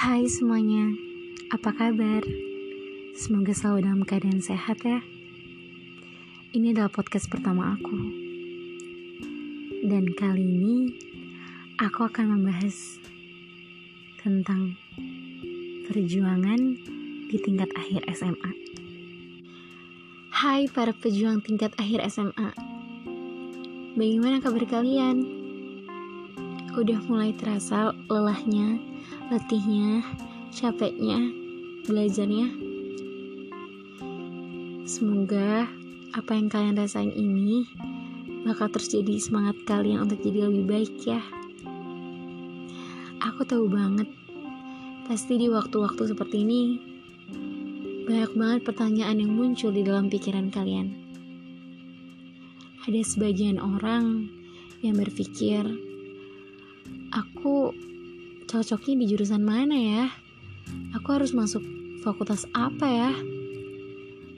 Hai semuanya, apa kabar? Semoga selalu dalam keadaan sehat ya. Ini adalah podcast pertama aku. Dan kali ini aku akan membahas tentang perjuangan di tingkat akhir SMA. Hai para pejuang tingkat akhir SMA. Bagaimana kabar kalian? Udah mulai terasa lelahnya, letihnya, capeknya, belajarnya? Semoga apa yang kalian rasain ini bakal terus jadi semangat kalian untuk jadi lebih baik ya. Aku tahu banget, pasti di waktu-waktu seperti ini banyak banget pertanyaan yang muncul di dalam pikiran kalian. Ada sebagian orang yang berpikir, aku cocoknya di jurusan mana ya? Aku harus masuk fakultas apa ya?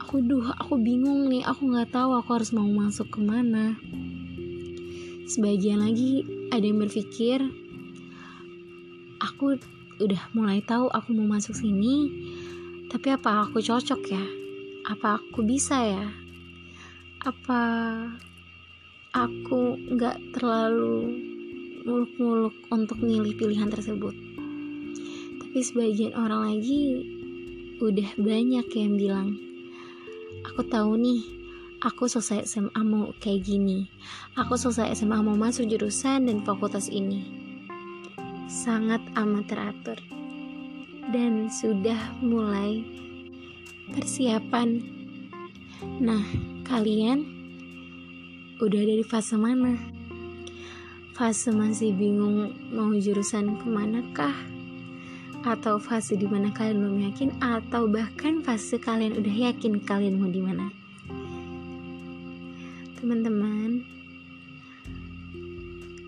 Aku duh, aku bingung nih, aku nggak tahu aku harus mau masuk ke mana. Sebagian lagi ada yang berpikir, aku udah mulai tahu aku mau masuk sini, tapi apa aku cocok ya? Apa aku bisa ya? Apa aku nggak terlalu muluk-muluk untuk milih pilihan tersebut? Tapi sebagian orang lagi udah banyak yang bilang, aku tahu nih, aku selesai SMA mau kayak gini. Aku selesai SMA mau masuk jurusan dan fakultas ini. Sangat amat teratur dan sudah mulai persiapan. Nah, kalian udah ada di fase mana? Fase masih bingung mau jurusan ke mana kah? Atau fase di mana kalian belum yakin? Atau bahkan fase kalian udah yakin kalian mau di mana? Teman-teman,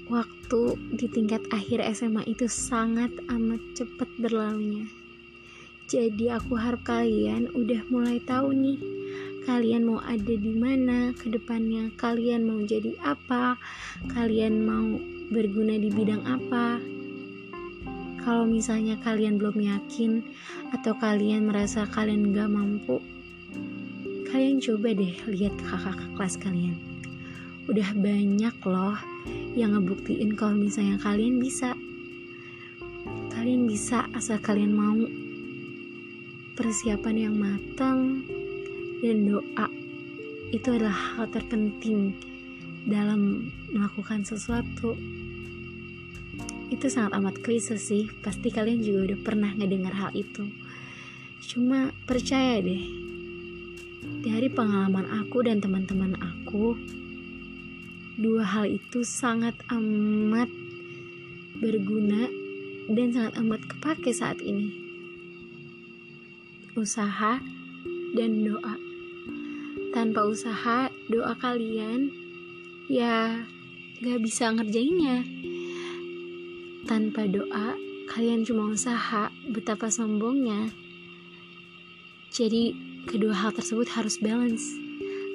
waktu di tingkat akhir SMA itu sangat amat cepat berlalunya. Jadi aku harap kalian udah mulai tahu nih kalian mau ada di mana ke depannya, kalian mau jadi apa, kalian mau berguna di bidang apa. Kalau misalnya kalian belum yakin atau kalian merasa kalian gak mampu, kalian coba deh lihat kakak-kakak kelas kalian. Udah banyak loh yang ngebuktiin kalau misalnya kalian bisa. Kalian bisa asal kalian mau. Persiapan yang matang dan doa itu adalah hal terpenting dalam melakukan sesuatu. Itu sangat amat klise sih, pasti kalian juga udah pernah ngedengar hal itu. Cuma percaya deh, dari pengalaman aku dan teman-teman aku, dua hal itu sangat amat berguna dan sangat amat kepake saat ini. Usaha dan doa. Tanpa usaha, doa kalian ya gak bisa ngerjainnya. Tanpa doa, kalian cuma usaha, betapa sombongnya. Jadi, kedua hal tersebut harus balance,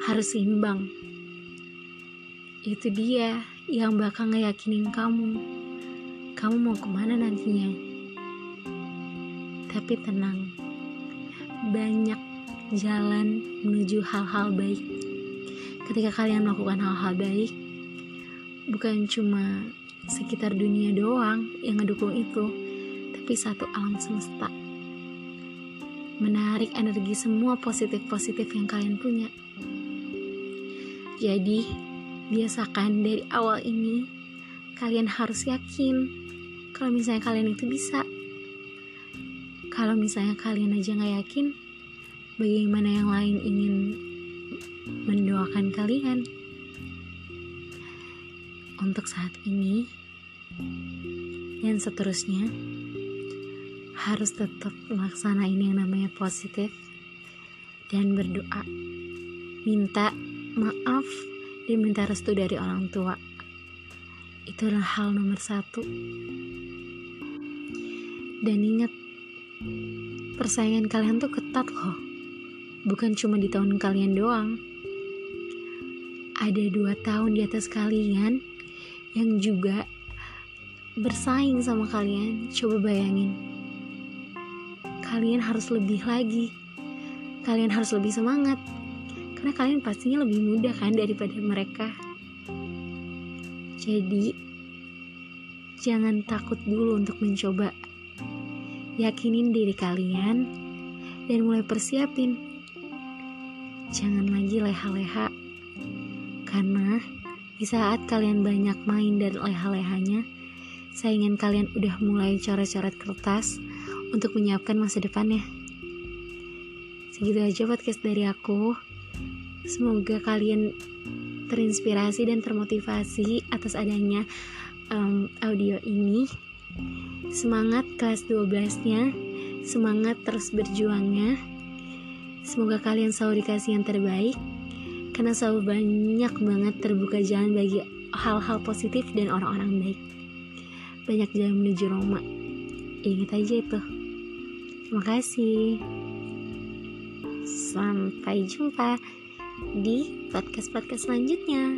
harus seimbang. Itu dia yang bakal ngeyakinin kamu. Kamu mau ke mana nantinya? Tapi tenang, banyak jalan menuju hal-hal baik. Ketika kalian melakukan hal-hal baik, bukan cuma sekitar dunia doang yang ngedukung itu, tapi satu alam semesta. Menarik energi semua positif-positif yang kalian punya. Jadi, biasakan dari awal ini kalian harus yakin kalau misalnya kalian itu bisa. Kalau misalnya kalian aja nggak yakin, bagaimana yang lain ingin mendoakan kalian? Untuk saat ini dan seterusnya, harus tetap melaksanain yang namanya positif dan berdoa. Minta maaf dan minta restu dari orang tua. Itu adalah hal nomor satu. Dan ingat, persaingan kalian tuh ketat loh. Bukan cuma di tahun kalian doang. Ada dua tahun di atas kalian yang juga bersaing sama kalian. Coba bayangin. kalian harus lebih lagi. Kalian harus lebih semangat. Karena kalian pastinya lebih mudah kan daripada mereka. Jadi, jangan takut dulu untuk mencoba. Yakinin diri kalian dan mulai persiapin. Jangan lagi leha-leha. Karena di saat kalian banyak main dan leha-lehanya, saingan kalian udah mulai coret-coret kertas untuk menyiapkan masa depannya. Segitu aja podcast dari aku. Semoga kalian terinspirasi dan termotivasi atas adanya um, audio ini. Semangat kelas 12-nya, semangat terus berjuangnya. Semoga kalian selalu dikasih yang terbaik, karena selalu banyak banget terbuka jalan bagi hal-hal positif dan orang-orang baik. Banyak jalan menuju Roma. Ingat aja itu. Terima kasih. Sampai jumpa di podcast-podcast selanjutnya.